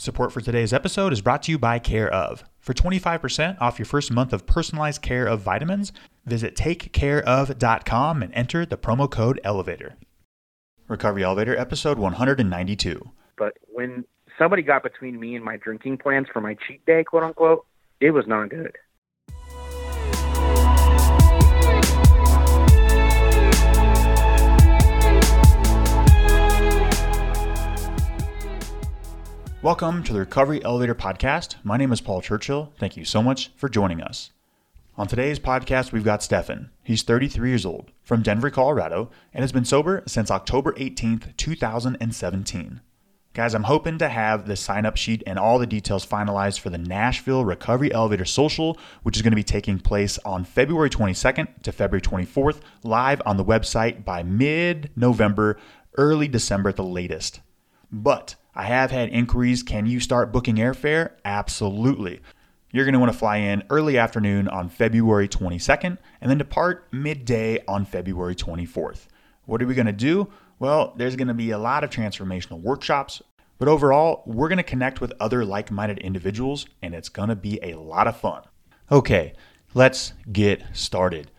Support for today's episode is brought to you by Care of. For 25% off your first month of personalized care of vitamins, visit takecareof.com and enter the promo code ELEVATOR. Recovery Elevator, episode 192. But when somebody got between me and my drinking plans for my cheat day, quote unquote, it was not good. Welcome to the Recovery Elevator Podcast. My name is Paul Churchill. Thank you so much for joining us. On today's podcast, we've got Stephan. He's 33 years old, from Denver, Colorado, and has been sober since October 18th, 2017. Guys, I'm hoping to have the sign up sheet and all the details finalized for the Nashville Recovery Elevator Social, which is going to be taking place on February 22nd to February 24th, live on the website by mid November, early December at the latest. But I have had inquiries can you start booking airfare? Absolutely. You're going to want to fly in early afternoon on February 22nd and then depart midday on February 24th. What are we going to do? Well, there's going to be a lot of transformational workshops, but overall, we're going to connect with other like minded individuals and it's going to be a lot of fun. Okay, let's get started.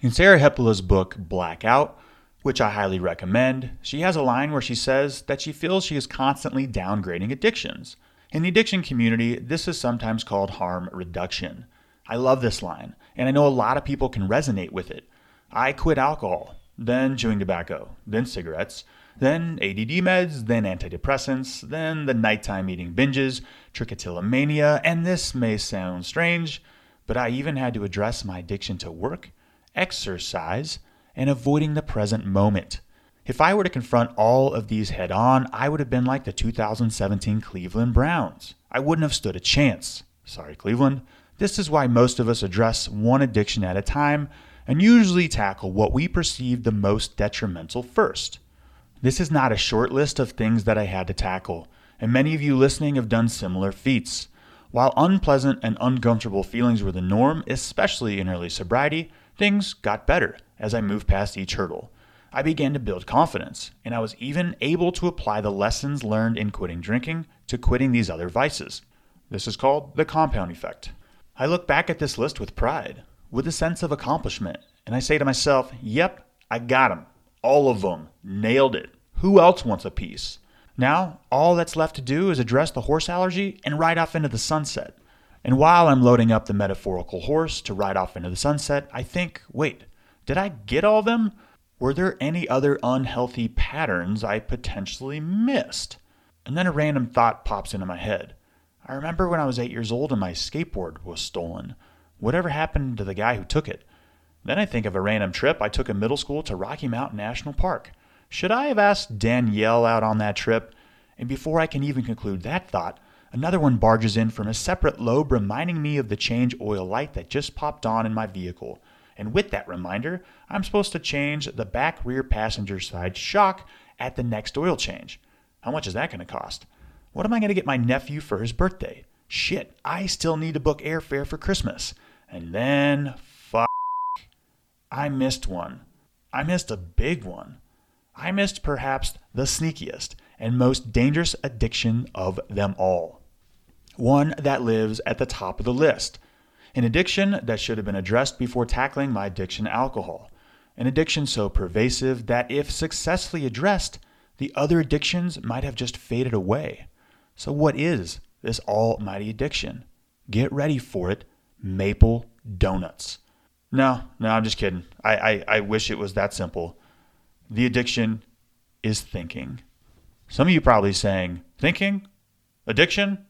In Sarah Hepola's book, Blackout, which I highly recommend, she has a line where she says that she feels she is constantly downgrading addictions. In the addiction community, this is sometimes called harm reduction. I love this line, and I know a lot of people can resonate with it. I quit alcohol, then chewing tobacco, then cigarettes, then ADD meds, then antidepressants, then the nighttime eating binges, trichotillomania, and this may sound strange, but I even had to address my addiction to work, exercise, and avoiding the present moment. If I were to confront all of these head on, I would have been like the 2017 Cleveland Browns. I wouldn't have stood a chance. Sorry, Cleveland. This is why most of us address one addiction at a time and usually tackle what we perceive the most detrimental first. This is not a short list of things that I had to tackle, and many of you listening have done similar feats. While unpleasant and uncomfortable feelings were the norm, especially in early sobriety, things got better as I moved past each hurdle. I began to build confidence, and I was even able to apply the lessons learned in quitting drinking to quitting these other vices. This is called the compound effect. I look back at this list with pride, with a sense of accomplishment, and I say to myself, yep, I got them. All of them. Nailed it. Who else wants a piece? Now, all that's left to do is address the horse allergy and ride off into the sunset. And while I'm loading up the metaphorical horse to ride off into the sunset, I think, wait, did I get all them? Were there any other unhealthy patterns I potentially missed? And then a random thought pops into my head. I remember when I was eight years old and my skateboard was stolen. Whatever happened to the guy who took it? Then I think of a random trip I took in middle school to Rocky Mountain National Park. Should I have asked Danielle out on that trip? And before I can even conclude that thought, another one barges in from a separate lobe reminding me of the change oil light that just popped on in my vehicle. And with that reminder, I'm supposed to change the back rear passenger side shock at the next oil change. How much is that going to cost? What am I going to get my nephew for his birthday? Shit, I still need to book airfare for Christmas. And then, fuck, I missed one. I missed a big one. I missed perhaps the sneakiest and most dangerous addiction of them all. One that lives at the top of the list an addiction that should have been addressed before tackling my addiction to alcohol. An addiction so pervasive that if successfully addressed, the other addictions might have just faded away. So, what is this almighty addiction? Get ready for it maple donuts. No, no, I'm just kidding. I, I, I wish it was that simple. The addiction is thinking. Some of you probably saying, Thinking? Addiction?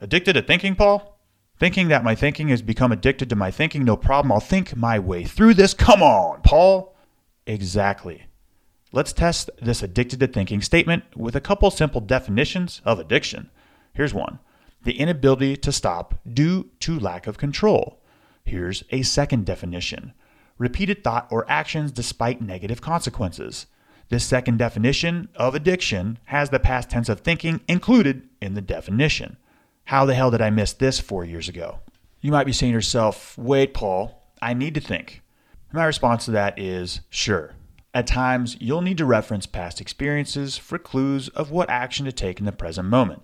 Addicted to thinking, Paul? Thinking that my thinking has become addicted to my thinking, no problem. I'll think my way through this. Come on, Paul. Exactly. Let's test this addicted to thinking statement with a couple simple definitions of addiction. Here's one the inability to stop due to lack of control. Here's a second definition repeated thought or actions despite negative consequences. This second definition of addiction has the past tense of thinking included in the definition. How the hell did I miss this four years ago? You might be saying to yourself, wait, Paul, I need to think. My response to that is sure. At times, you'll need to reference past experiences for clues of what action to take in the present moment.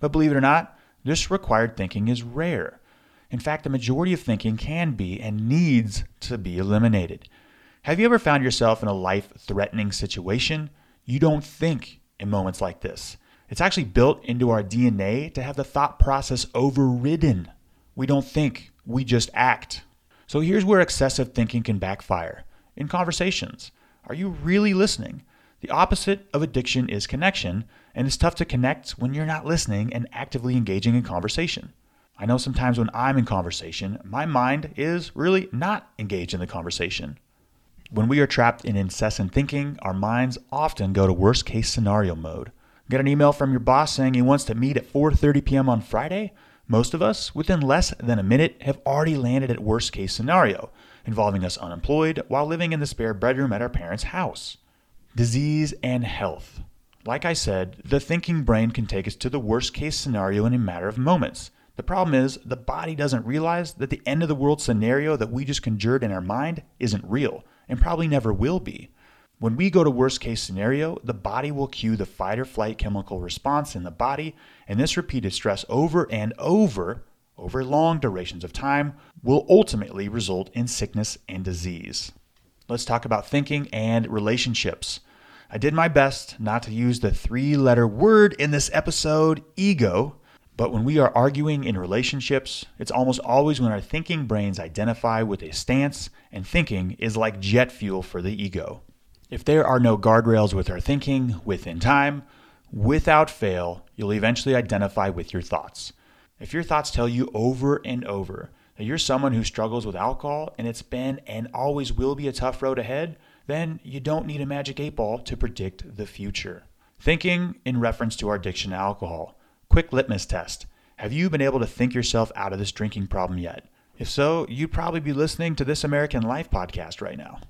But believe it or not, this required thinking is rare. In fact, the majority of thinking can be and needs to be eliminated. Have you ever found yourself in a life threatening situation? You don't think in moments like this. It's actually built into our DNA to have the thought process overridden. We don't think, we just act. So here's where excessive thinking can backfire. In conversations, are you really listening? The opposite of addiction is connection, and it's tough to connect when you're not listening and actively engaging in conversation. I know sometimes when I'm in conversation, my mind is really not engaged in the conversation. When we are trapped in incessant thinking, our minds often go to worst case scenario mode. Get an email from your boss saying he wants to meet at 4:30 p.m. on Friday? Most of us, within less than a minute, have already landed at worst case scenario, involving us unemployed while living in the spare bedroom at our parents' house. Disease and health. Like I said, the thinking brain can take us to the worst case scenario in a matter of moments. The problem is, the body doesn't realize that the end of the world scenario that we just conjured in our mind isn't real and probably never will be. When we go to worst case scenario, the body will cue the fight or flight chemical response in the body, and this repeated stress over and over, over long durations of time, will ultimately result in sickness and disease. Let's talk about thinking and relationships. I did my best not to use the three letter word in this episode, ego, but when we are arguing in relationships, it's almost always when our thinking brains identify with a stance, and thinking is like jet fuel for the ego. If there are no guardrails with our thinking within time, without fail, you'll eventually identify with your thoughts. If your thoughts tell you over and over that you're someone who struggles with alcohol and it's been and always will be a tough road ahead, then you don't need a magic eight ball to predict the future. Thinking in reference to our addiction to alcohol. Quick litmus test. Have you been able to think yourself out of this drinking problem yet? If so, you'd probably be listening to this American Life podcast right now.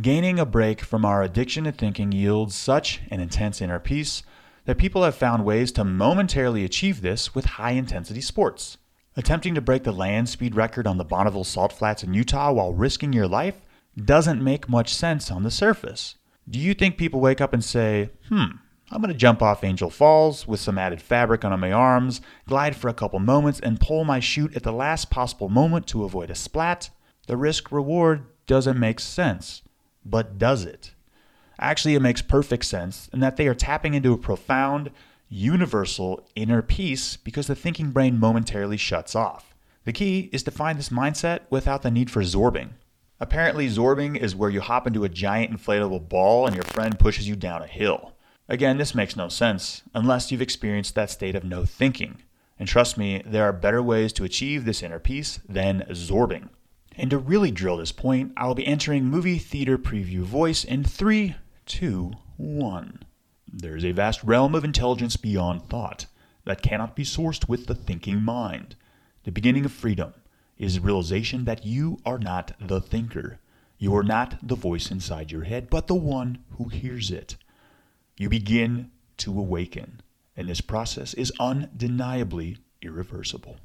Gaining a break from our addiction to thinking yields such an intense inner peace that people have found ways to momentarily achieve this with high intensity sports. Attempting to break the land speed record on the Bonneville Salt Flats in Utah while risking your life doesn't make much sense on the surface. Do you think people wake up and say, hmm, I'm going to jump off Angel Falls with some added fabric on my arms, glide for a couple moments, and pull my chute at the last possible moment to avoid a splat. The risk reward doesn't make sense. But does it? Actually, it makes perfect sense in that they are tapping into a profound, universal inner peace because the thinking brain momentarily shuts off. The key is to find this mindset without the need for zorbing. Apparently, zorbing is where you hop into a giant inflatable ball and your friend pushes you down a hill. Again, this makes no sense unless you've experienced that state of no thinking. And trust me, there are better ways to achieve this inner peace than zorbing. And to really drill this point, I'll be entering movie theater preview voice in 3, 2, 1. There's a vast realm of intelligence beyond thought that cannot be sourced with the thinking mind. The beginning of freedom is the realization that you are not the thinker. You are not the voice inside your head, but the one who hears it you begin to awaken. And this process is undeniably irreversible.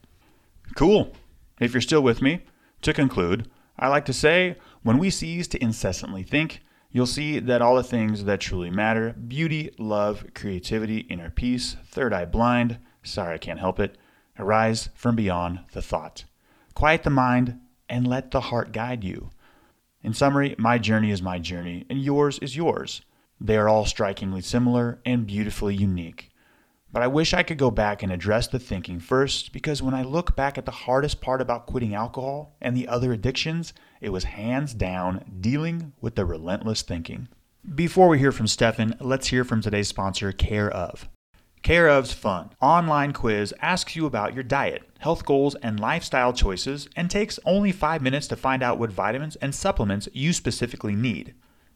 Cool. If you're still with me, to conclude, I like to say when we cease to incessantly think, you'll see that all the things that truly matter beauty, love, creativity, inner peace, third eye blind, sorry I can't help it arise from beyond the thought. Quiet the mind and let the heart guide you. In summary, my journey is my journey, and yours is yours. They are all strikingly similar and beautifully unique. But I wish I could go back and address the thinking first because when I look back at the hardest part about quitting alcohol and the other addictions, it was hands down dealing with the relentless thinking. Before we hear from Stephan, let's hear from today's sponsor, Care of. Care of's fun online quiz asks you about your diet, health goals, and lifestyle choices and takes only 5 minutes to find out what vitamins and supplements you specifically need.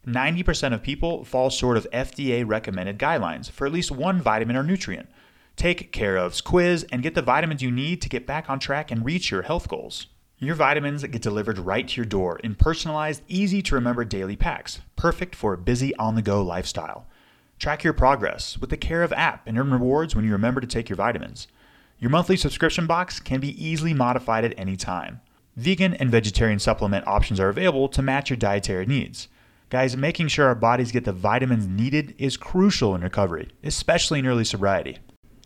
90% of people fall short of FDA recommended guidelines for at least one vitamin or nutrient. Take Care of's quiz and get the vitamins you need to get back on track and reach your health goals. Your vitamins get delivered right to your door in personalized, easy to remember daily packs, perfect for a busy on the go lifestyle. Track your progress with the Care of app and earn rewards when you remember to take your vitamins. Your monthly subscription box can be easily modified at any time. Vegan and vegetarian supplement options are available to match your dietary needs. Guys, making sure our bodies get the vitamins needed is crucial in recovery, especially in early sobriety.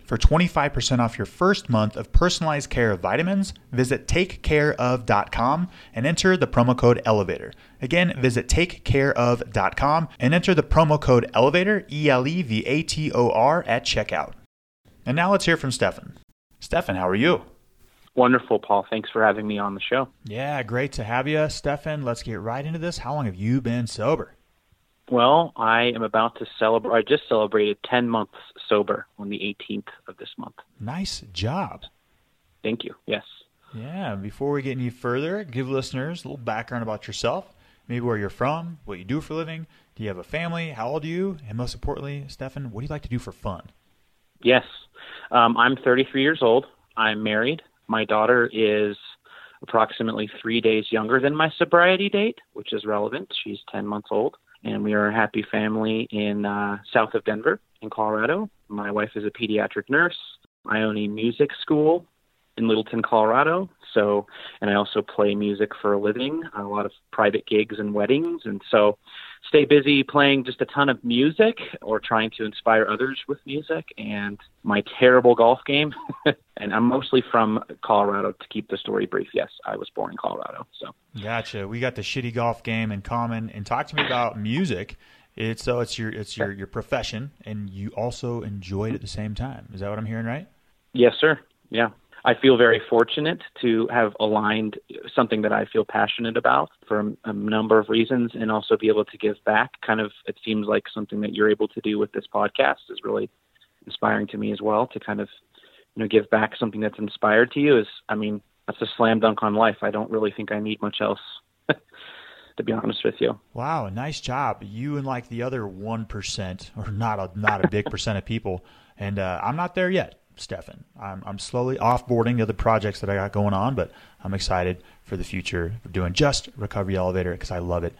For 25% off your first month of personalized care of vitamins, visit takecareof.com and enter the promo code ELEVATOR. Again, visit takecareof.com and enter the promo code ELEVATOR, E L E V A T O R, at checkout. And now let's hear from Stephan. Stephan, how are you? Wonderful, Paul. Thanks for having me on the show. Yeah, great to have you, Stephan. Let's get right into this. How long have you been sober? Well, I am about to celebrate. I just celebrated 10 months sober on the 18th of this month. Nice job. Thank you. Yes. Yeah, before we get any further, give listeners a little background about yourself, maybe where you're from, what you do for a living. Do you have a family? How old are you? And most importantly, Stephan, what do you like to do for fun? Yes. Um, I'm 33 years old. I'm married. My daughter is approximately three days younger than my sobriety date, which is relevant. She's 10 months old and we are a happy family in uh, south of Denver, in Colorado. My wife is a pediatric nurse. I own a music school in Littleton, Colorado. So, and I also play music for a living, a lot of private gigs and weddings, and so stay busy playing just a ton of music or trying to inspire others with music. And my terrible golf game, and I'm mostly from Colorado. To keep the story brief, yes, I was born in Colorado. So, gotcha. We got the shitty golf game in common. And talk to me about music. It's so it's your it's your your profession, and you also enjoy it at the same time. Is that what I'm hearing right? Yes, sir. Yeah. I feel very fortunate to have aligned something that I feel passionate about for a, number of reasons and also be able to give back. Kind of, it seems like something that you're able to do with this podcast is really inspiring to me as well to kind of, you know, give back something that's inspired to you is, I mean, that's a slam dunk on life. I don't really think I need much else. to be honest with you. Wow, nice job. You and like the other 1% or not a not a big percent of people and uh, I'm not there yet. Stephan. I'm, I'm slowly offboarding the other projects that I got going on, but I'm excited for the future of doing just Recovery Elevator because I love it.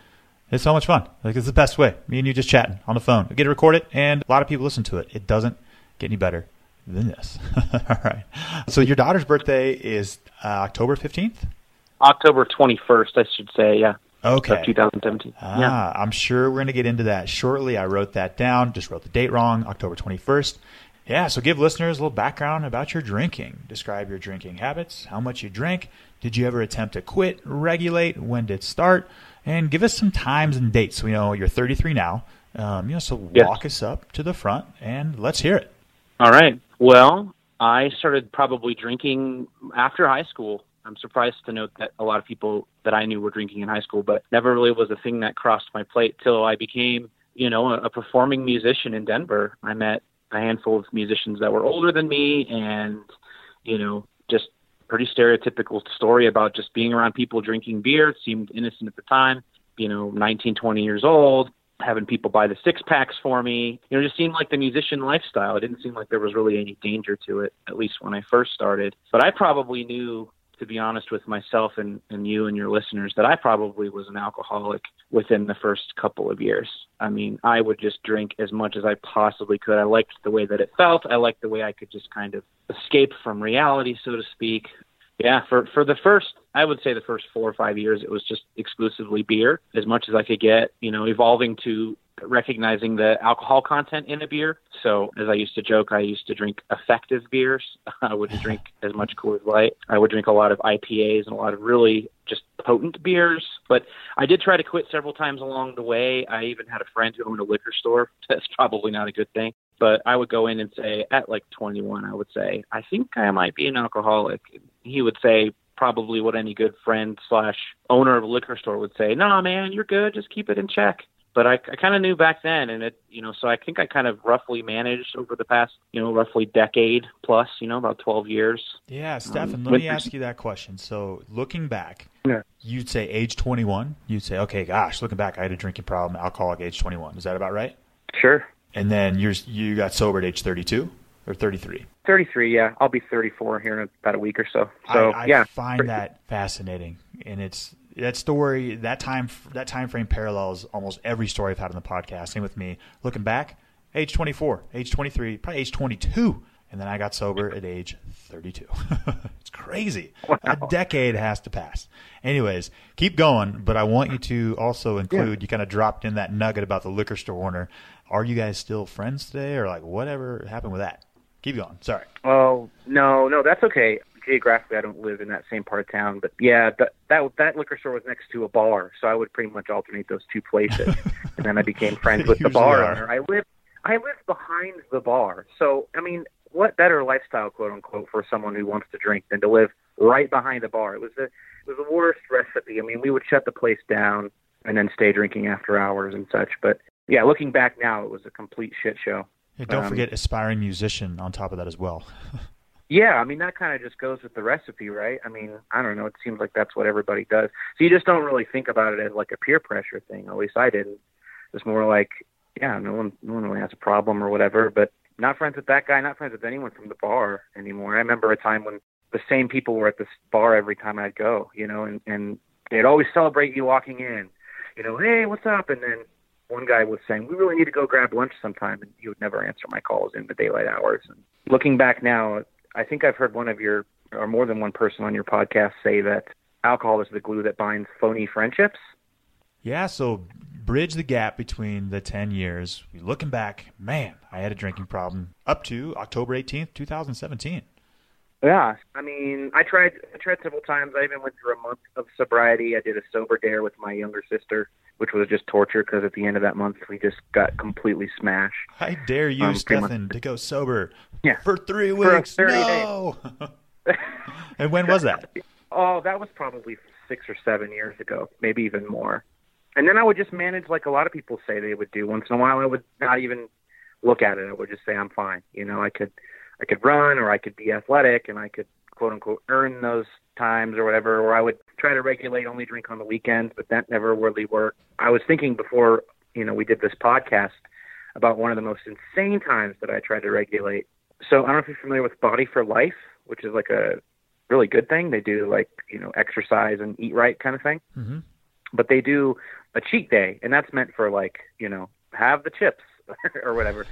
It's so much fun. Like it's the best way. Me and you just chatting on the phone. We get to record it, and a lot of people listen to it. It doesn't get any better than this. All right. So your daughter's birthday is uh, October 15th? October 21st, I should say, yeah. Okay. 2017. Ah, yeah. I'm sure we're going to get into that shortly. I wrote that down, just wrote the date wrong, October 21st. Yeah, so give listeners a little background about your drinking. Describe your drinking habits, how much you drink, did you ever attempt to quit, regulate, when did it start, and give us some times and dates. We know you're 33 now. Um, you know, so Yes. walk us up to the front and let's hear it. All right. Well, I started probably drinking after high school. I'm surprised to note that a lot of people that I knew were drinking in high school, but never really was a thing that crossed my plate till I became, you know, a, a performing musician in Denver. I met a handful of musicians that were older than me and, you know, just pretty stereotypical story about just being around people drinking beer. It seemed innocent at the time, you know, 19, 20 years old, having people buy the six packs for me. You know, just seemed like the musician lifestyle. It didn't seem like there was really any danger to it, at least when I first started. But I probably knew, to be honest with myself and, and you and your listeners, that I probably was an alcoholic within the first couple of years. I mean, I would just drink as much as I possibly could. I liked the way that it felt. I liked the way I could just kind of escape from reality, so to speak. Yeah, for for the first, I would say the first four or five years, it was just exclusively beer, as much as I could get. You know, evolving to recognizing the alcohol content in a beer. So, as I used to joke, I used to drink effective beers. I wouldn't drink as much Coors Light. I would drink a lot of IPAs and a lot of really just potent beers. But I did try to quit several times along the way. I even had a friend who owned a liquor store. That's probably not a good thing. But I would go in and say, at like 21, I would say, I think I might be an alcoholic. He would say, probably what any good friend slash owner of a liquor store would say, nah, man, you're good. Just keep it in check. But I, I kind of knew back then, and it, you know, so I think I kind of roughly managed over the past, you know, roughly decade plus, you know, about 12 years. Yeah, um, Stephan, let me ask you that question. So, looking back, Yeah. you'd say age 21. You'd say, okay, gosh, looking back, I had a drinking problem, alcoholic age 21. Is that about right? Sure. And then you're, you got sober at age 32 or 33? 33, yeah. I'll be 34 here in about a week or so. So, I, I yeah. find that fascinating, and it's that story, that time, that time frame parallels almost every story I've had on the podcast. Same with me. Looking back, age 24, age 23, probably age 22, and then I got sober at age 32. it's crazy. A decade has to pass. Anyways, keep going, but I want you to also include. You kind of dropped in that nugget about the liquor store owner. Are you guys still friends today, or like whatever happened with that? Keep going. Sorry. Oh no, no, that's okay. Geographically, I don't live in that same part of town, but yeah, that that that liquor store was next to a bar, so I would pretty much alternate those two places, and then I became friends with the bar are. owner. I lived I lived behind the bar, so I mean, what better lifestyle, quote unquote, for someone who wants to drink than to live right behind the bar? It was the it was the worst recipe. I mean, we would shut the place down and then stay drinking after hours and such. But yeah, looking back now, it was a complete shit show. Yeah, don't Um, forget aspiring musician on top of that as well. Yeah, I mean that kind of just goes with the recipe, right? I mean, I don't know. It seems like that's what everybody does. So you just don't really think about it as like a peer pressure thing. At least I didn't. It's more like, yeah, no one, no one really has a problem or whatever. But not friends with that guy. Not friends with anyone from the bar anymore. I remember a time when the same people were at this bar every time I'd go, you know, and and they'd always celebrate you walking in. You know, hey, what's up? And then one guy was saying, we really need to go grab lunch sometime, and he would never answer my calls in the daylight hours. And looking back now, I think I've heard one of your, or more than one person on your podcast say that alcohol is the glue that binds phony friendships. Yeah, so bridge the gap between the 10 years. Looking back, man, I had a drinking problem up to October 18th, 2017. Yeah, I mean, I tried. I tried several times. I even went through a month of sobriety. I did a sober dare with my younger sister, which was just torture because at the end of that month we just got completely smashed. I dare you, Um, Stephan, to go sober Yeah. for three weeks. 30 no! and when was that? Oh, that was probably six or seven years ago, maybe even more. And then I would just manage like a lot of people say they would do. Once in a while, I would not even look at it. I would just say I'm fine. You know, I could, I could run, or I could be athletic, and I could quote unquote earn those times or whatever. Or I would try to regulate, only drink on the weekends, but that never really worked. I was thinking before, you know, we did this podcast about one of the most insane times that I tried to regulate. So I don't know if you're familiar with Body for Life, which is like a really good thing. They do like, you know, exercise and eat right kind of thing. hmm But they do a cheat day, and that's meant for like, you know, have the chips or whatever.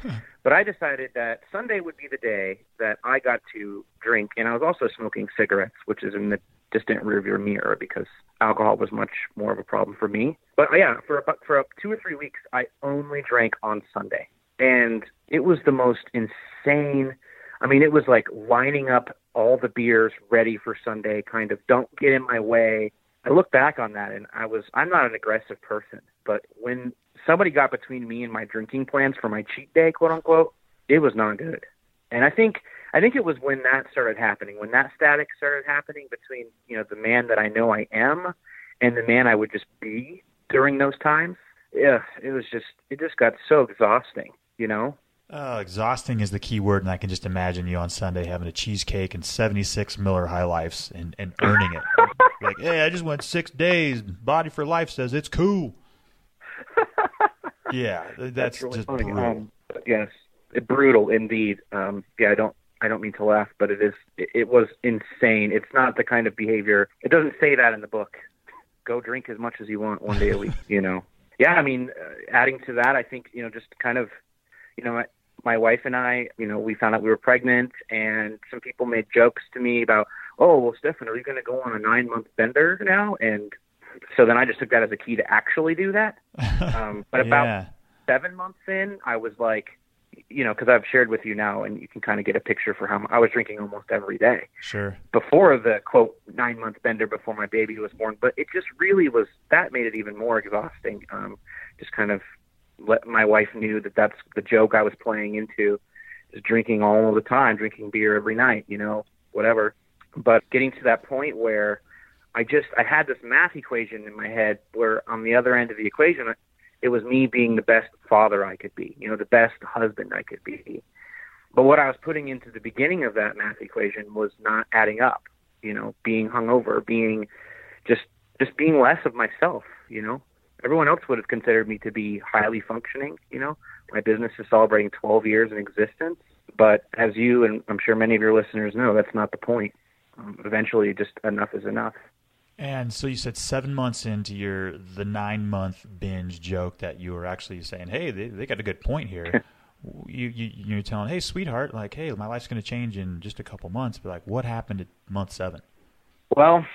but I decided that Sunday would be the day that I got to drink, and I was also smoking cigarettes, which is in the distant rearview mirror because alcohol was much more of a problem for me. But yeah, for about for up two or three weeks, I only drank on Sunday, and it was the most insane. I mean, it was like lining up all the beers ready for Sunday, kind of don't get in my way. I look back on that and I was I'm not an aggressive person, but when somebody got between me and my drinking plans for my cheat day, quote unquote, it was not good. And I think I think it was when that started happening, when that static started happening between, you know, the man that I know I am and the man I would just be during those times. Yeah, it was just it just got so exhausting, you know? Oh, exhausting is the key word, and I can just imagine you on Sunday having a cheesecake and 76 Miller High Lifes and, and earning it. like, hey, I just went six days. Body for Life says it's cool. yeah, that's, really just funny. brutal. Um, yes, brutal indeed. Um, yeah, I don't, I don't mean to laugh, but it is, it, it was insane. It's not the kind of behavior. It doesn't say that in the book. Go drink as much as you want one day a week. You know. Yeah, I mean, uh, adding to that, I think you know, just kind of, you know, my, my wife and I, you know, we found out we were pregnant, and some people made jokes to me about, oh, well, Stephan, are you going to go on a nine month bender now? And so then I just took that as a key to actually do that. Um, but about yeah. seven months in, I was like, you know, because I've shared with you now, and you can kind of get a picture for how I was drinking almost every day Sure. before the quote nine month bender before my baby was born. But it just really was that made it even more exhausting. Um, just kind of let my wife knew that that's the joke I was playing into, is drinking all the time, drinking beer every night, you know, whatever. But getting to that point where I just I had this math equation in my head where on the other end of the equation it was me being the best father I could be, you know, the best husband I could be. But what I was putting into the beginning of that math equation was not adding up, you know, being hungover, being just just being less of myself, you know. Everyone else would have considered me to be highly functioning, you know. My business is celebrating 12 years in existence, but as you and I'm sure many of your listeners know, that's not the point. Um, eventually, just enough is enough. And so you said seven months into your the nine month binge joke that you were actually saying, hey, they, they got a good point here. you, you you're telling, hey, sweetheart, like, hey, my life's going to change in just a couple months. But like, what happened at month seven? Well,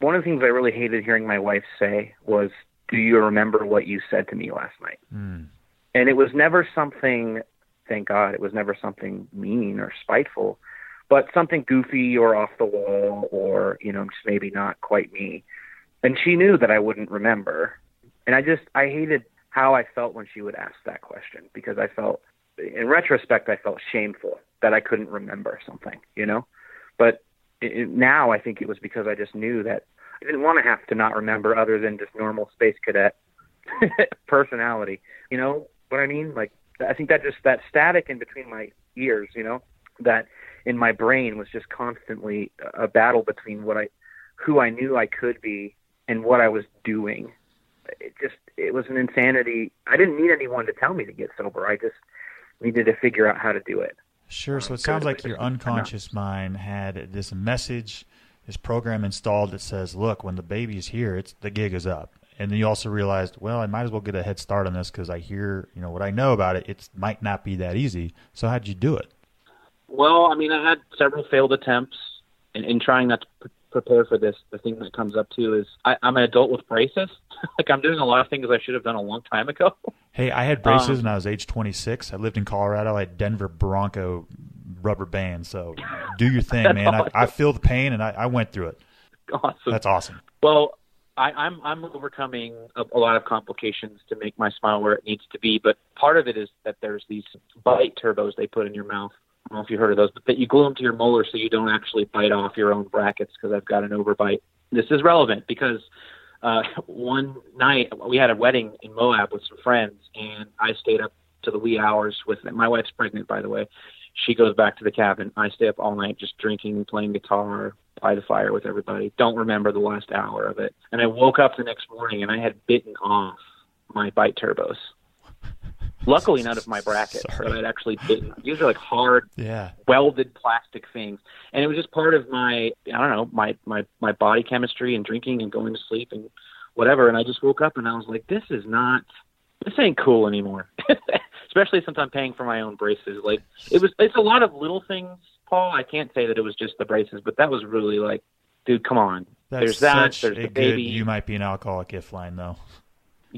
one of the things I really hated hearing my wife say was, "Do you remember what you said to me last night?" Mm. And it was never something thank God. It was never something mean or spiteful, but something goofy or off the wall or, you know, just maybe not quite me. And she knew that I wouldn't remember. And I just, I hated how I felt when she would ask that question because I felt, in retrospect, I felt shameful that I couldn't remember something, you know? But it, now I think it was because I just knew that I didn't want to have to not remember other than just normal space cadet personality. You know what I mean? Like I think that just that static in between my ears, you know, that in my brain was just constantly a battle between what I who I knew I could be and what I was doing. It just it was an insanity. I didn't need anyone to tell me to get sober. I just needed to figure out how to do it. Sure. So it um, sounds like your unconscious mind had this message, this program installed that says, "Look, when the baby's here, it's the gig is up." And then you also realized, well, I might as well get a head start on this because I hear, you know, what I know about it. It might not be that easy. So how'd you do it? Well, I mean, I had several failed attempts, and in trying not to p- prepare for this, the thing that comes up too is I, I'm an adult with braces. like I'm doing a lot of things I should have done a long time ago. Hey, I had braces um, when I was age 26. I lived in Colorado. I had Denver Bronco rubber bands. So do your thing, man. Awesome. I, I, feel the pain, and I, I went through it. Awesome. That's awesome. Well, I, I'm I'm overcoming a, a lot of complications to make my smile where it needs to be. But part of it is that there's these bite turbos they put in your mouth. I don't know if you heard of those, but that you glue them to your molar so you don't actually bite off your own brackets because I've got an overbite. This is relevant because uh, one night we had a wedding in Moab with some friends, and I stayed up to the wee hours with them. My wife's pregnant, by the way. She goes back to the cabin. I stay up all night just drinking, playing guitar by the fire with everybody. Don't remember the last hour of it. And I woke up the next morning and I had bitten off my bite turbos. Luckily, none of my brackets, Sorry. I'd actually bitten. These are like hard, yeah. welded plastic things, and it was just part of my, I don't know, my my my body chemistry and drinking and going to sleep and whatever. And I just woke up and I was like, this is not, this ain't cool anymore. Especially since I'm paying for my own braces. Like it was, it's a lot of little things, Paul. I can't say that it was just the braces, but that was really like, dude, come on. That's there's that. There's the baby. Good, you might be an alcoholic if line though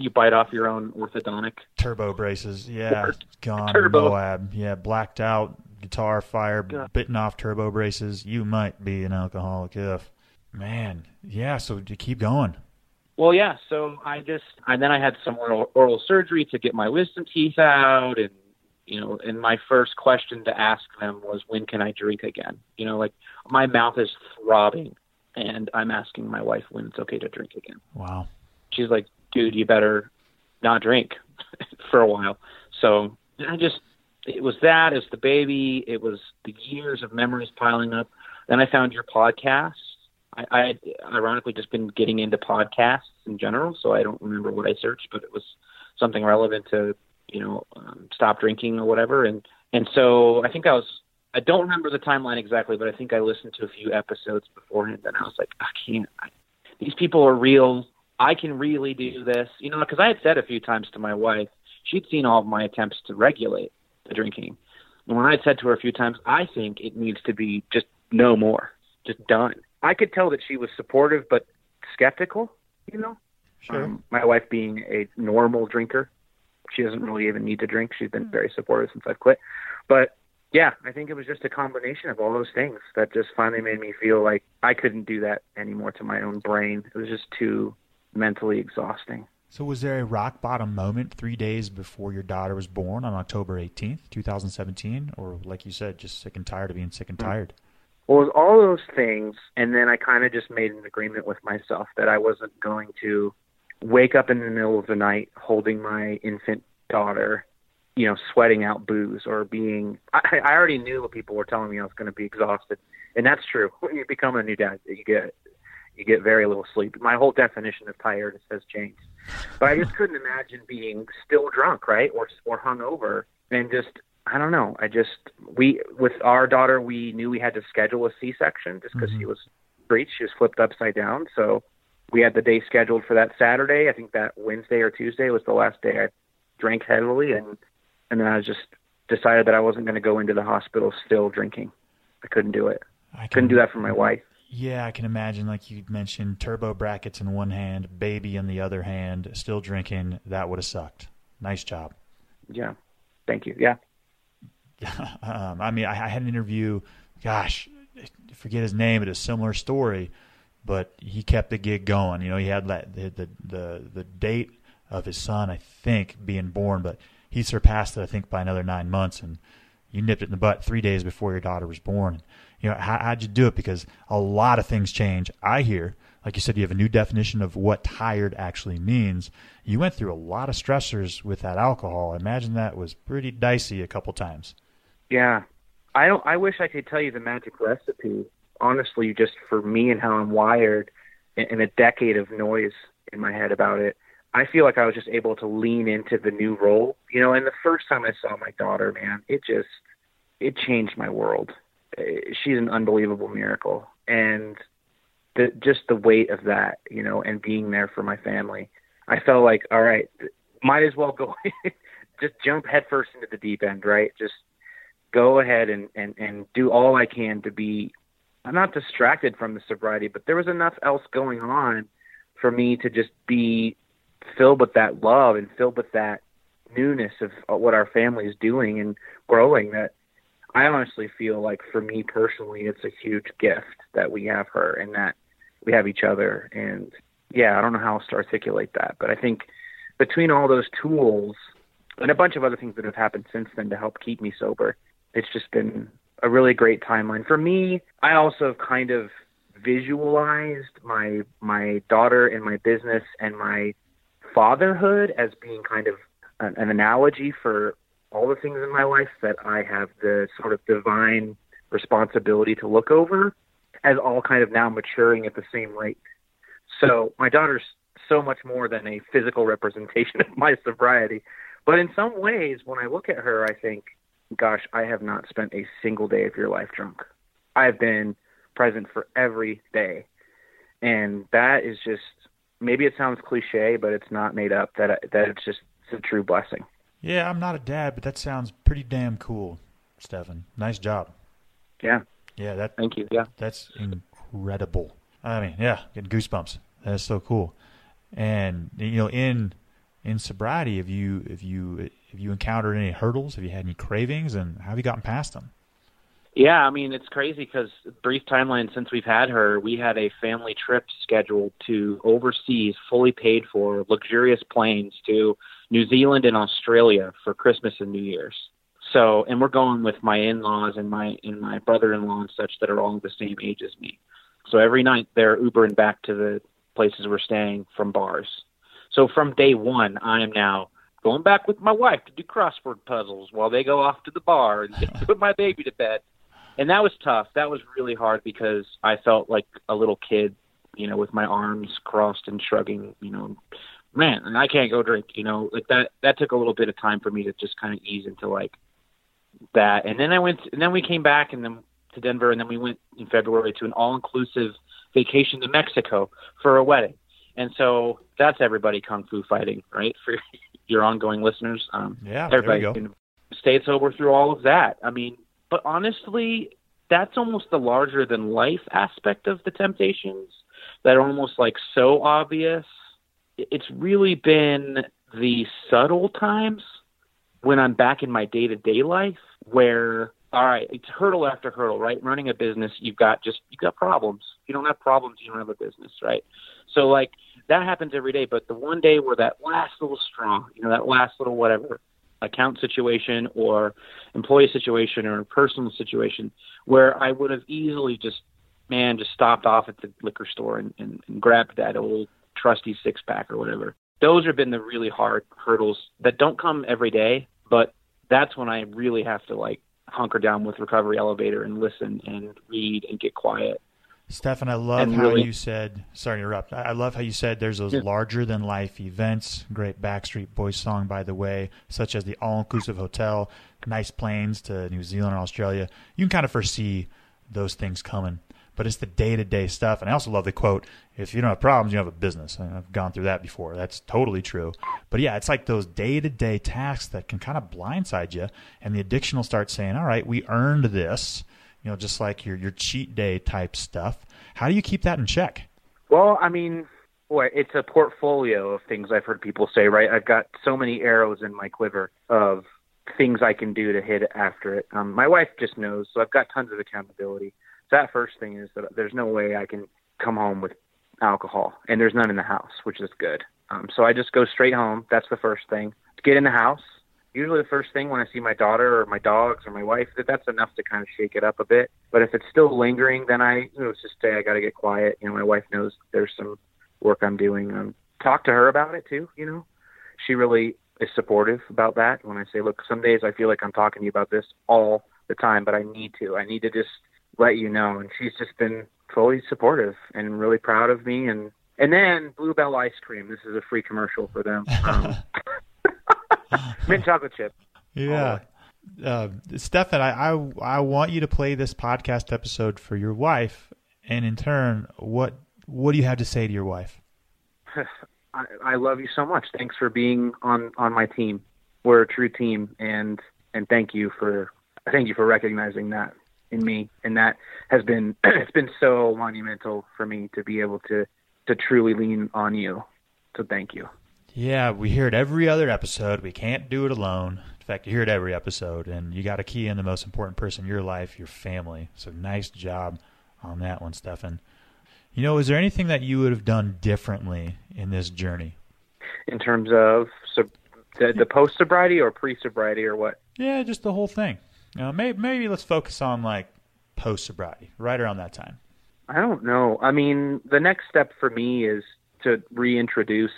you bite off your own orthodontic turbo braces. Yeah, gone turbo. Moab. Yeah, blacked out guitar fire, God. bitten off turbo braces. You might be an alcoholic if. Man, yeah. So you keep going. Well, yeah. So I just, and then I had some oral, oral surgery to get my wisdom teeth out, and you know, and my first question to ask them was, when can I drink again? You know, like my mouth is throbbing, and I'm asking my wife when it's okay to drink again. Wow. She's like, dude, you better not drink for a while. So I just, it was that, it's the baby, it was the years of memories piling up. Then I found your podcast. I, I had ironically just been getting into podcasts in general, so I don't remember what I searched, but it was something relevant to, you know, um, stop drinking or whatever. And, and so I think I was, I don't remember the timeline exactly, but I think I listened to a few episodes beforehand and I was like, I can't, I, these people are real. I can really do this, you know, because I had said a few times to my wife, she'd seen all of my attempts to regulate the drinking. And when I had said to her a few times, I think it needs to be just no more, just done. I could tell that she was supportive but skeptical, you know. Sure. Um, my wife being a normal drinker, she doesn't really even need to drink. She's been very supportive since I've quit. But yeah, I think it was just a combination of all those things that just finally made me feel like I couldn't do that anymore to my own brain. It was just too mentally exhausting. So, was there a rock bottom moment three days before your daughter was born on October 18th, 2017? Or, like you said, just sick and tired of being sick and mm-hmm. tired? Well, it was all those things. And then I kind of just made an agreement with myself that I wasn't going to wake up in the middle of the night holding my infant daughter, you know, sweating out booze or being. I, I already knew what people were telling me I was going to be exhausted. And that's true. When you become a new dad, you get you get very little sleep. My whole definition of tired has changed. But I just couldn't imagine being still drunk, right, or or hungover, and just I don't know. I just we with our daughter, we knew we had to schedule a C-section just because mm-hmm. she was breached. She was flipped upside down, so we had the day scheduled for that Saturday. I think that Wednesday or Tuesday was the last day I drank heavily, and and then I just decided that I wasn't going to go into the hospital still drinking. I couldn't do it. I couldn't do that for my wife. Yeah, I can imagine, like you mentioned, turbo brackets in one hand, baby in the other hand, still drinking. That would have sucked. Nice job. Yeah. Thank you. Yeah. um, I mean, I, I had an interview. Gosh, I forget his name, but a similar story. But he kept the gig going. You know, he had that, the, the the the date of his son, I think, being born, but he surpassed it, I think, by another nine months. And you nipped it in the butt three days before your daughter was born. You know, how, how'd you do it? Because a lot of things change. I hear, like you said, you have a new definition of what tired actually means. You went through a lot of stressors with that alcohol. I imagine that was pretty dicey a couple times. Yeah, I don't. I wish I could tell you the magic recipe. Honestly, just for me and how I'm wired, and a decade of noise in my head about it, I feel like I was just able to lean into the new role. You know, and the first time I saw my daughter, man, it just it changed my world. Eh, she's an unbelievable miracle, and the just the weight of that, you know, and being there for my family. I felt like, all right, might as well go, just jump headfirst into the deep end, right? Just go ahead and and and do all I can to be I'm not distracted from the sobriety, but there was enough else going on for me to just be filled with that love and filled with that newness of what our family is doing and growing that I honestly feel like for me personally it's a huge gift that we have her and that we have each other and yeah, I don't know how else to articulate that, but I think between all those tools and a bunch of other things that have happened since then to help keep me sober, it's just been a really great timeline for me. I also kind of visualized my my daughter and my business and my fatherhood as being kind of an, an analogy for all the things in my life that I have the sort of divine responsibility to look over as all kind of now maturing at the same rate. So my daughter's so much more than a physical representation of my sobriety. But in some ways, when I look at her, I think, gosh, I have not spent a single day of your life drunk. I have been present for every day. And that is just maybe it sounds cliche, but it's not made up. That that it's just it's a true blessing. Yeah, I'm not a dad, but that sounds pretty damn cool, Stephan. Nice job. Yeah. Yeah. That. Thank you. Yeah. That's incredible. I mean, yeah, getting goosebumps. That's so cool. And you know, in in sobriety, have you have you have you encountered any hurdles? Have you had any cravings, and how have you gotten past them? Yeah, I mean it's crazy because brief timeline since we've had her, we had a family trip scheduled to overseas, fully paid for, luxurious planes to New Zealand and Australia for Christmas and New Year's. So, and we're going with my in-laws and my and my brother-in-law and such that are all the same age as me. So every night they're Ubering back to the places we're staying from bars. So from day one, I am now going back with my wife to do crossword puzzles while they go off to the bar and put my baby to bed. And that was tough. That was really hard because I felt like a little kid, you know, with my arms crossed and shrugging, you know, man, and I can't go drink, you know, like that that took a little bit of time for me to just kind of ease into like that. And then I went and then we came back and then to Denver and then we went in February to an all-inclusive vacation to Mexico for a wedding. And so that's everybody kung fu fighting, right? For your ongoing listeners. Um, yeah, everybody there can stay sober through all of that. I mean, but honestly, that's almost the larger than life aspect of the temptations that are almost like so obvious. It's really been the subtle times when I'm back in my day to day life where all right, it's hurdle after hurdle, right? Running a business, you've got just you've got problems. If you don't have problems, you don't have a business, right? So like that happens every day, but the one day where that last little straw, you know, that last little whatever account situation or employee situation or personal situation where I would have easily just man just stopped off at the liquor store and, and, and grabbed that old trusty six pack or whatever. Those have been the really hard hurdles that don't come every day, but that's when I really have to like hunker down with Recovery Elevator and listen and read and get quiet. Stephan, I love And how really- you said. Sorry to interrupt. I love how you said there's those Yeah. larger than life events. Great Backstreet Boys song, by the way, such as the all inclusive hotel, nice planes to New Zealand and Australia. You can kind of foresee those things coming, but it's the day to day stuff. And I also love the quote: "If you don't have problems, you have a business." I've gone through that before. That's totally true. But yeah, it's like those day to day tasks that can kind of blindside you, and the addiction will start saying, "All right, we earned this." You know, just like your your cheat day type stuff. How do you keep that in check? Well, I mean, boy, it's a portfolio of things I've heard people say, right? I've got so many arrows in my quiver of things I can do to hit after it. Um, my wife just knows, so I've got tons of accountability. That first thing is that there's no way I can come home with alcohol, and there's none in the house, which is good. Um, so I just go straight home. That's the first thing. Get in the house. Usually the first thing when I see my daughter or my dogs or my wife, that that's enough to kind of shake it up a bit. But if it's still lingering, then I you know, just say I got to get quiet. You know, my wife knows there's some work I'm doing. Um, talk to her about it too. You know, she really is supportive about that. When I say, look, some days I feel like I'm talking to you about this all the time, but I need to. I need to just let you know. And she's just been fully supportive and really proud of me. And and then Blue Bell ice cream. This is a free commercial for them. Um, mint chocolate chip. Yeah. Uh, Stephan, I, I I want you to play this podcast episode for your wife, and in turn, what what do you have to say to your wife? I, I love you so much. Thanks for being on on my team. We're a true team, and and thank you for thank you for recognizing that in me, and that has been it's been so monumental for me to be able to to truly lean on you. So thank you. Yeah, we hear it every other episode. We can't do it alone. In fact, you hear it every episode, and you got to key in the most important person in your life, your family. So nice job on that one, Stephan. You know, is there anything that you would have done differently in this journey? In terms of so, the, the post sobriety or pre sobriety or what? Yeah, just the whole thing. You know, maybe, maybe let's focus on like post sobriety, right around that time. I don't know. I mean, the next step for me is to reintroduce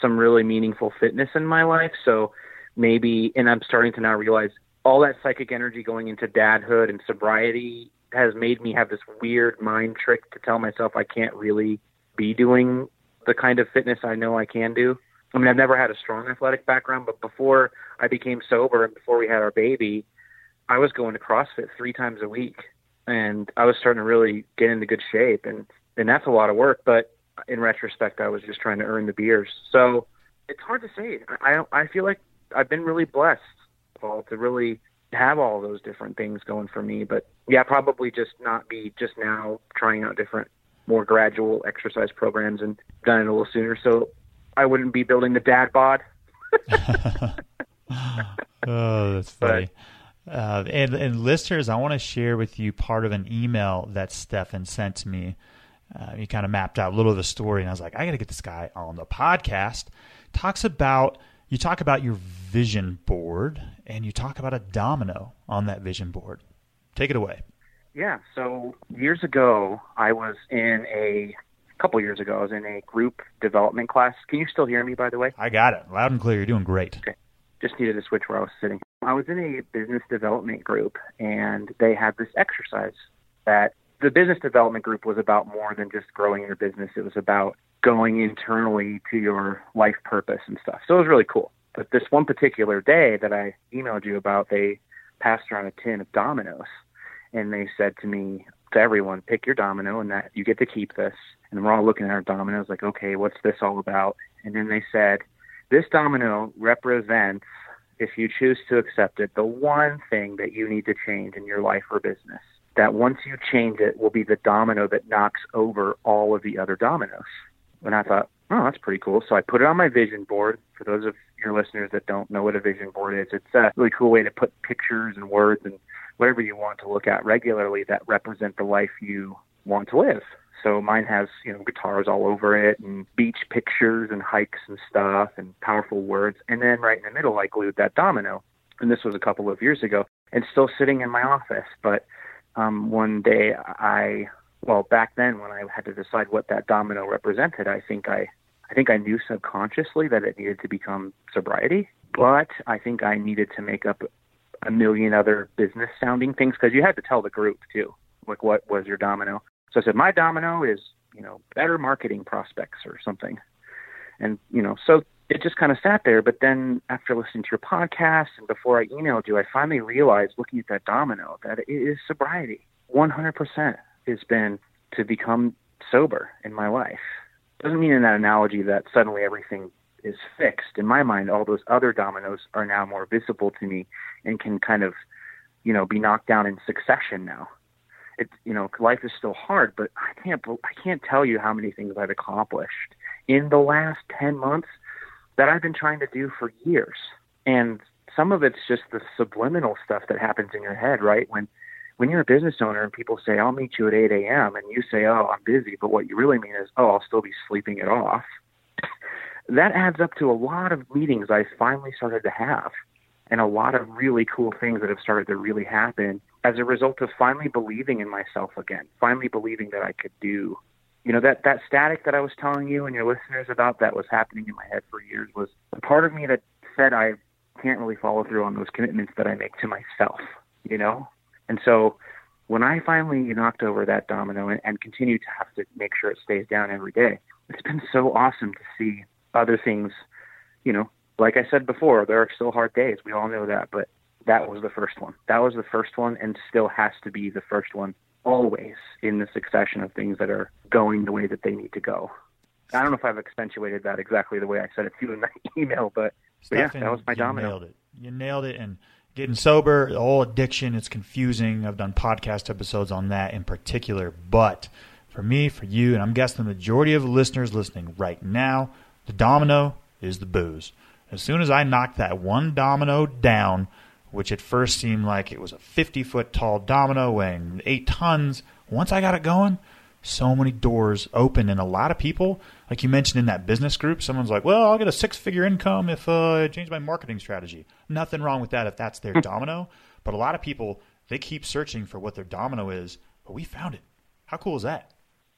some really meaningful fitness in my life. So maybe, and I'm starting to now realize all that psychic energy going into dadhood and sobriety has made me have this weird mind trick to tell myself I can't really be doing the kind of fitness I know I can do. I mean, I've never had a strong athletic background, but before I became sober and before we had our baby, I was going to CrossFit three times a week, and I was starting to really get into good shape, and and that's a lot of work. But in retrospect, I was just trying to earn the beers. So it's hard to say. I I feel like I've been really blessed, Paul, to really have all those different things going for me. But yeah, probably just not be just now trying out different, more gradual exercise programs and done it a little sooner. So I wouldn't be building the dad bod. oh, that's funny. But, uh, and, and listeners, I want to share with you part of an email that Stephan sent to me. Uh, he kind of mapped out a little of the story, and I was like, I got to get this guy on the podcast. Talks about you talk about your vision board and you talk about a domino on that vision board. Take it away. Yeah. So years ago, I was in a, a couple years ago, I was in a group development class. Can you still hear me, by the way? I got it. Loud and clear. You're doing great. Okay. Just needed to switch where I was sitting. I was in a business development group, and they had this exercise that the business development group was about more than just growing your business. It was about going internally to your life purpose and stuff. So it was really cool. But this one particular day that I emailed you about, they passed around a tin of dominoes and they said to me, to everyone, pick your domino and that you get to keep this. And we're all looking at our dominoes like, okay, what's this all about? And then they said, this domino represents, if you choose to accept it, the one thing that you need to change in your life or business. That once you change it will be the domino that knocks over all of the other dominoes. And I thought, oh, that's pretty cool. So I put it on my vision board. For those of your listeners that don't know what a vision board is, it's a really cool way to put pictures and words and whatever you want to look at regularly that represent the life you want to live. So mine has, you know, guitars all over it and beach pictures and hikes and stuff and powerful words. And then right in the middle, I glued that domino. And this was a couple of years ago and still sitting in my office. But um, one day I well, back then when I had to decide what that domino represented, I think I I think I knew subconsciously that it needed to become sobriety, but I think I needed to make up a million other business sounding things because you had to tell the group too, like what was your domino. So I said my domino is you know better marketing prospects or something, and you know so it just kind of sat there. But then after listening to your podcast and before I emailed you, I finally realized looking at that domino that it is sobriety, 100% has been to become sober in my life. Doesn't mean in that analogy that suddenly everything is fixed. In my mind, all those other dominoes are now more visible to me and can kind of, you know, be knocked down in succession now. It, you know, life is still hard, but I can't, I can't tell you how many things I've accomplished in the last 10 months that I've been trying to do for years. And some of it's just the subliminal stuff that happens in your head, right? When when you're a business owner and people say, I'll meet you at 8 a.m., and you say, Oh, I'm busy, but what you really mean is, Oh, I'll still be sleeping it off. that adds up to a lot of meetings I finally started to have and a lot of really cool things that have started to really happen as a result of finally believing in myself again, finally believing that I could do. You know, that, that static that I was telling you and your listeners about that was happening in my head for years was a part of me that said I can't really follow through on those commitments that I make to myself, you know? And so when I finally knocked over that domino and, and continue to have to make sure it stays down every day, it's been so awesome to see other things, you know, like I said before, there are still hard days. We all know that, but that was the first one. That was the first one and still has to be the first one always in the succession of things that are going the way that they need to go. I don't know if I've accentuated that exactly the way I said it to you in my email, but, but yeah, that was my you domino. Nailed it. You nailed it. And getting sober, the whole addiction, it's confusing. I've done podcast episodes on that in particular. But for me, for you, and I'm guessing the majority of the listeners listening right now, the domino is the booze. As soon as I knock that one domino down, which at first seemed like it was a 50 foot tall domino weighing eight tons, once I got it going, so many doors open and a lot of people, like you mentioned in that business group, someone's like, well, I'll get a six figure income if uh, I change my marketing strategy. Nothing wrong with that if that's their domino. But a lot of people, they keep searching for what their domino is, but we found it. How cool is that?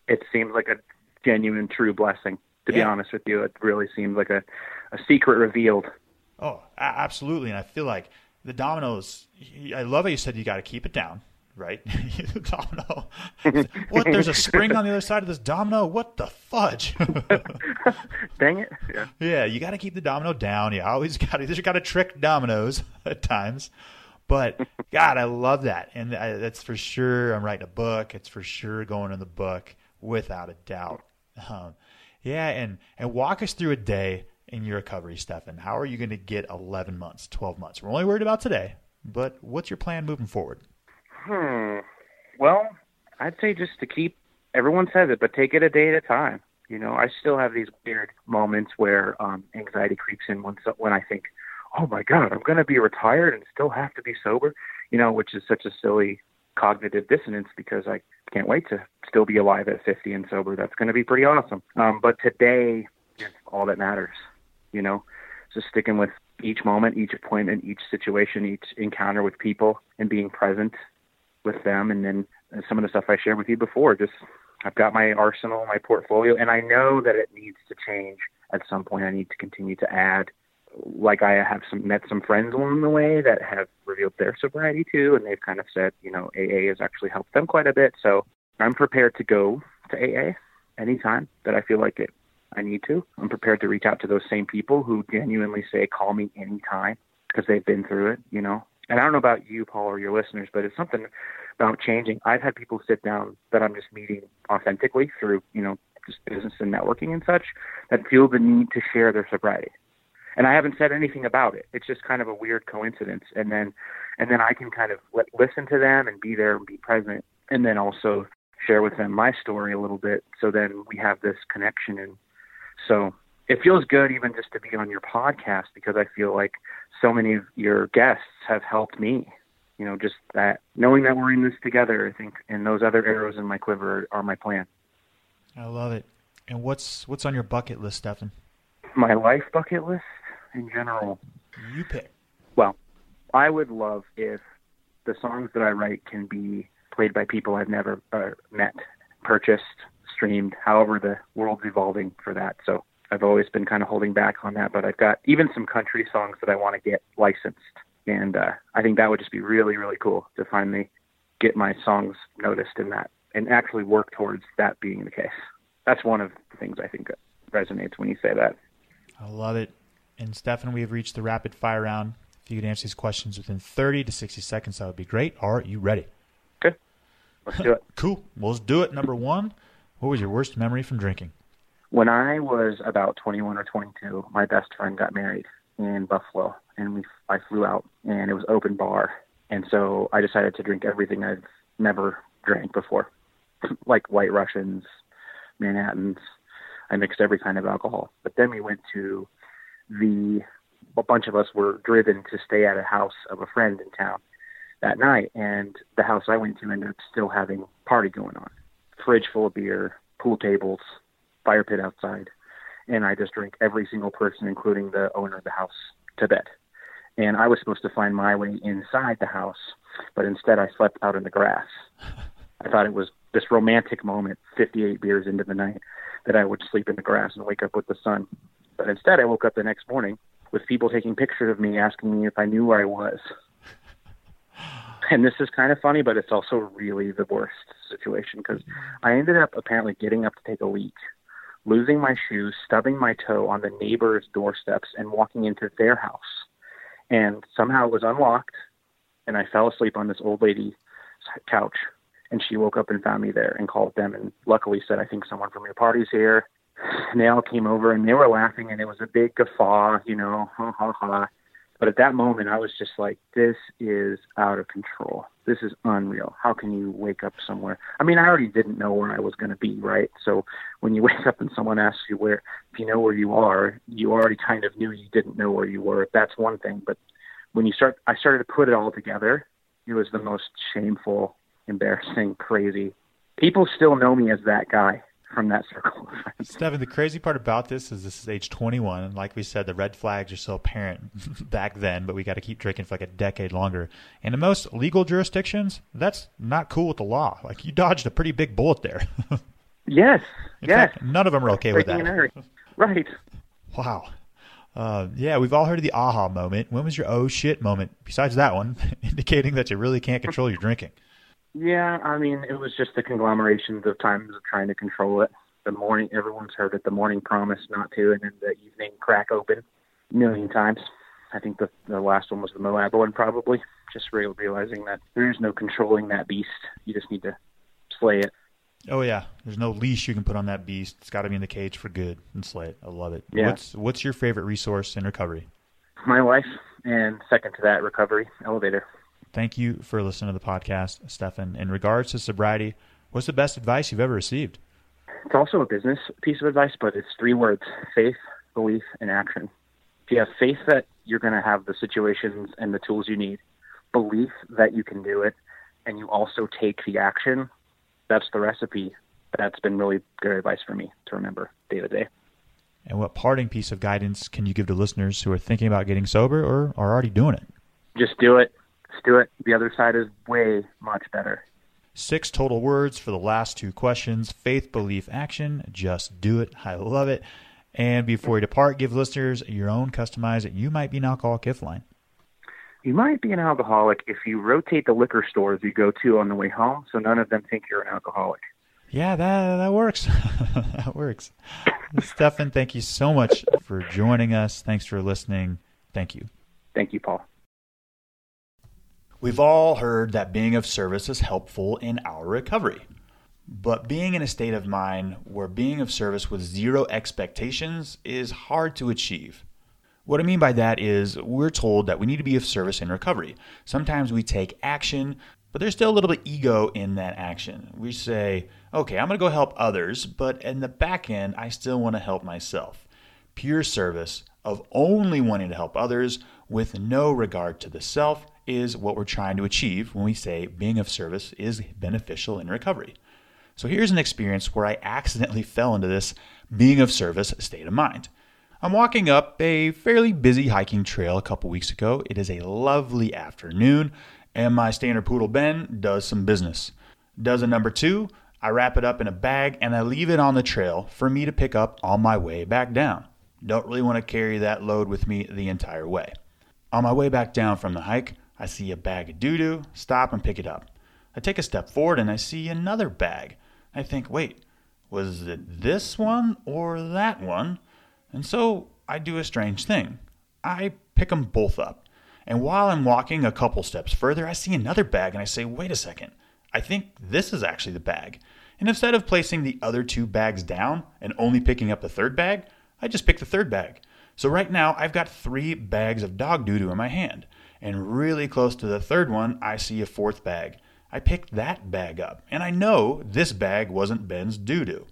It seems like a genuine, true blessing. To Yeah. be honest with you, it really seems like a, a secret revealed. Oh, a- absolutely. And I feel like the dominoes, I love how you said you got to keep it down, right? domino. what? There's a spring on the other side of this domino? What the fudge? Dang it! Yeah. yeah, you got to keep the domino down. You always got to, you got to trick dominoes at times. But God, I love that. And I, that's for sure. I'm writing a book. It's for sure going in the book without a doubt. Um, yeah. And, and walk us through a day in your recovery, Stephan. How are you going to get 11 months, 12 months? We're only worried about today, but what's your plan moving forward? Hmm. Well, I'd say just to keep. Everyone says it, but take it a day at a time. You know, I still have these weird moments where um, anxiety creeps in when when I think, "Oh my God, I'm going to be retired and still have to be sober," you know, which is such a silly cognitive dissonance because I can't wait to still be alive at 50 and sober. That's going to be pretty awesome. Um, but today is all that matters. You know, just sticking with each moment, each appointment, each situation, each encounter with people, and being present with them. And then uh, some of the stuff I shared with you before, just I've got my arsenal, my portfolio, and I know that it needs to change at some point. I need to continue to add. Like I have some met some friends along the way that have revealed their sobriety too, and they've kind of said, you know, AA has actually helped them quite a bit. So I'm prepared to go to AA anytime that I feel like it. I need to. I'm prepared to reach out to those same people who genuinely say, "Call me anytime," because they've been through it, you know. And I don't know about you, Paul, or your listeners, but it's something about changing. I've had people sit down that I'm just meeting authentically through, you know, just business and networking and such, that feel the need to share their sobriety. And I haven't said anything about it. It's just kind of a weird coincidence. And then, and then I can kind of let, listen to them and be there and be present, and then also share with them my story a little bit. So then we have this connection. And so it feels good even just to be on your podcast because I feel like so many of your guests have helped me. You know, just that knowing that we're in this together, I think, and those other arrows in my quiver are, my plan. I love it. And what's what's on your bucket list, Stephan? My life bucket list in general. You pick. Well, I would love if the songs that I write can be played by people I've never uh, met, purchased, streamed, however the world's evolving for that. So I've always been kind of holding back on that, but I've got even some country songs that I want to get licensed. And uh, I think that would just be really, really cool to finally get my songs noticed in that and actually work towards that being the case. That's one of the things I think resonates when you say that. I love it. And Stephan, we have reached the rapid fire round. If you could answer these questions within 30 to 60 seconds, that would be great. Are you ready? Good. Let's do it. Cool. Well, let's do it. Number one, what was your worst memory from drinking? When I was about 21 or 22, my best friend got married in Buffalo, and we I flew out, and it was open bar, and so I decided to drink everything I've never drank before, like White Russians, Manhattans. I mixed every kind of alcohol. But then we went to the a bunch of us were driven to stay at a house of a friend in town that night, and the house I went to ended up still having party going on, fridge full of beer, pool tables, fire pit outside, and I just drank every single person, including the owner of the house, to bed. And I was supposed to find my way inside the house, but instead I slept out in the grass. I thought it was this romantic moment, 58 beers into the night, that I would sleep in the grass and wake up with the sun. But instead, I woke up the next morning with people taking pictures of me asking me if I knew where I was. And this is kind of funny, but it's also really the worst situation because I ended up apparently getting up to take a leak, losing my shoes, stubbing my toe on the neighbor's doorsteps, and walking into their house. And somehow it was unlocked, and I fell asleep on this old lady's couch. And she woke up and found me there and called them, and luckily said, "I think someone from your party's here." And they all came over and they were laughing, and it was a big guffaw, you know, ha ha ha. But at that moment, I was just like, this is out of control. This is unreal. How can you wake up somewhere? I mean, I already didn't know where I was going to be, right? So when you wake up and someone asks you where, if you know where you are, you already kind of knew you didn't know where you were. That's one thing. But when you start, I started to put it all together. It was the most shameful, embarrassing, crazy. People still know me as that guy from that circle. Stephan, the crazy part about this is this is age 21, and like we said, the red flags are so apparent back then, but we got to keep drinking for like a decade longer. And in most legal jurisdictions, that's not cool with the law. Like you dodged a pretty big bullet there. yes, in yes. Fact, none of them are okay Breaking with that. Right. Wow. Uh, yeah, we've all heard of the aha moment. When was your oh shit moment? Besides that one, indicating that you really can't control your drinking. Yeah, I mean, it was just the conglomeration of times of trying to control it. The morning, everyone's heard it. The morning promise not to, and then the evening crack open a million times. I think the the last one was the Moab one, probably. Just real realizing that there is no controlling that beast. You just need to slay it. Oh yeah, there's no leash you can put on that beast. It's got to be in the cage for good and slay it. I love it. Yeah. What's what's your favorite resource in recovery? My wife, and second to that, recovery elevator. Thank you for listening to the podcast, Stephan. In regards to sobriety, what's the best advice you've ever received? It's also a business piece of advice, but it's three words: faith, belief, and action. If you have faith that you're going to have the situations and the tools you need, belief that you can do it, and you also take the action, that's the recipe. That's been really good advice for me to remember day to day. And what parting piece of guidance can you give to listeners who are thinking about getting sober or are already doing it? Just do it. Just do it. The other side is way much better. Six total words for the last two questions faith, belief, action. Just do it. I love it. And before you depart, give listeners your own customized You Might Be an Alcoholic gift line. You might be an alcoholic if you rotate the liquor stores you go to on the way home so none of them think you're an alcoholic. Yeah, that that works. that works. Stephan, thank you so much for joining us. Thanks for listening. Thank you. Thank you, Paul. We've all heard that being of service is helpful in our recovery. But being in a state of mind where being of service with zero expectations is hard to achieve. What I mean by that is we're told that we need to be of service in recovery. Sometimes we take action, but there's still a little bit of ego in that action. We say, okay, I'm going to go help others, but in the back end, I still want to help myself. Pure service of only wanting to help others with no regard to the self is what we're trying to achieve when we say being of service is beneficial in recovery. So here's an experience where I accidentally fell into this being of service state of mind. I'm walking up a fairly busy hiking trail a couple weeks ago. It is a lovely afternoon, and my standard poodle Ben does some business. Does a number two, I wrap it up in a bag and I leave it on the trail for me to pick up on my way back down. Don't really want to carry that load with me the entire way. On my way back down from the hike, I see a bag of doo doo, stop and pick it up. I take a step forward and I see another bag. I think, wait, was it this one or that one? And so I do a strange thing. I pick them both up. And while I'm walking a couple steps further, I see another bag and I say, wait a second, I think this is actually the bag. And instead of placing the other two bags down and only picking up the third bag, I just pick the third bag. So right now I've got three bags of dog doo doo in my hand. And really close to the third one, I see a fourth bag. I picked that bag up, and I know this bag wasn't Ben's doo doo.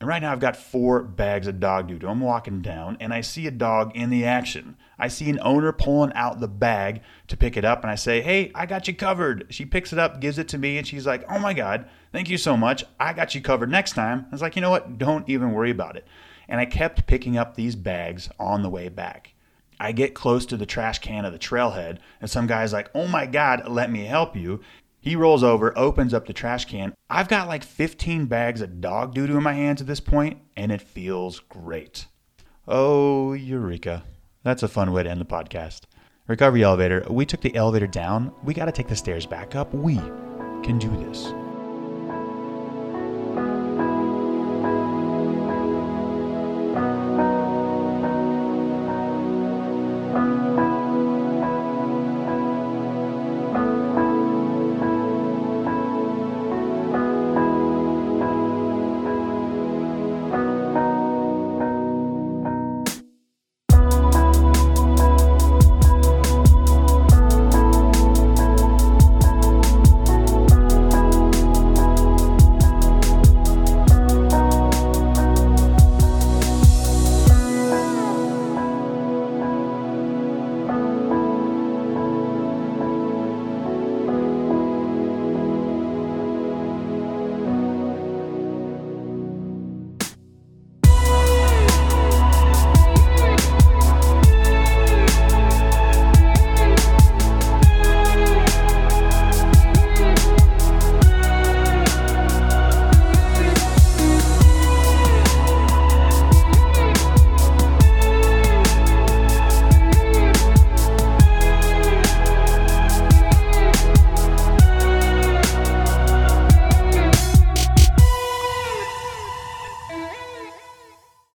And right now I've got four bags of dog doo doo. I'm walking down and I see a dog in the action. I see an owner pulling out the bag to pick it up and I say, Hey, I got you covered. She picks it up, gives it to me, and she's like, Oh my God, thank you so much. I got you covered next time. I was like, You know what? Don't even worry about it. And I kept picking up these bags on the way back. I get close to the trash can of the trailhead, and some guy's like, Oh my God, let me help you. He rolls over, opens up the trash can. I've got like 15 bags of dog doo doo in my hands at this point, and it feels great. Oh, Eureka. That's a fun way to end the podcast. Recovery elevator. We took the elevator down. We got to take the stairs back up. We can do this.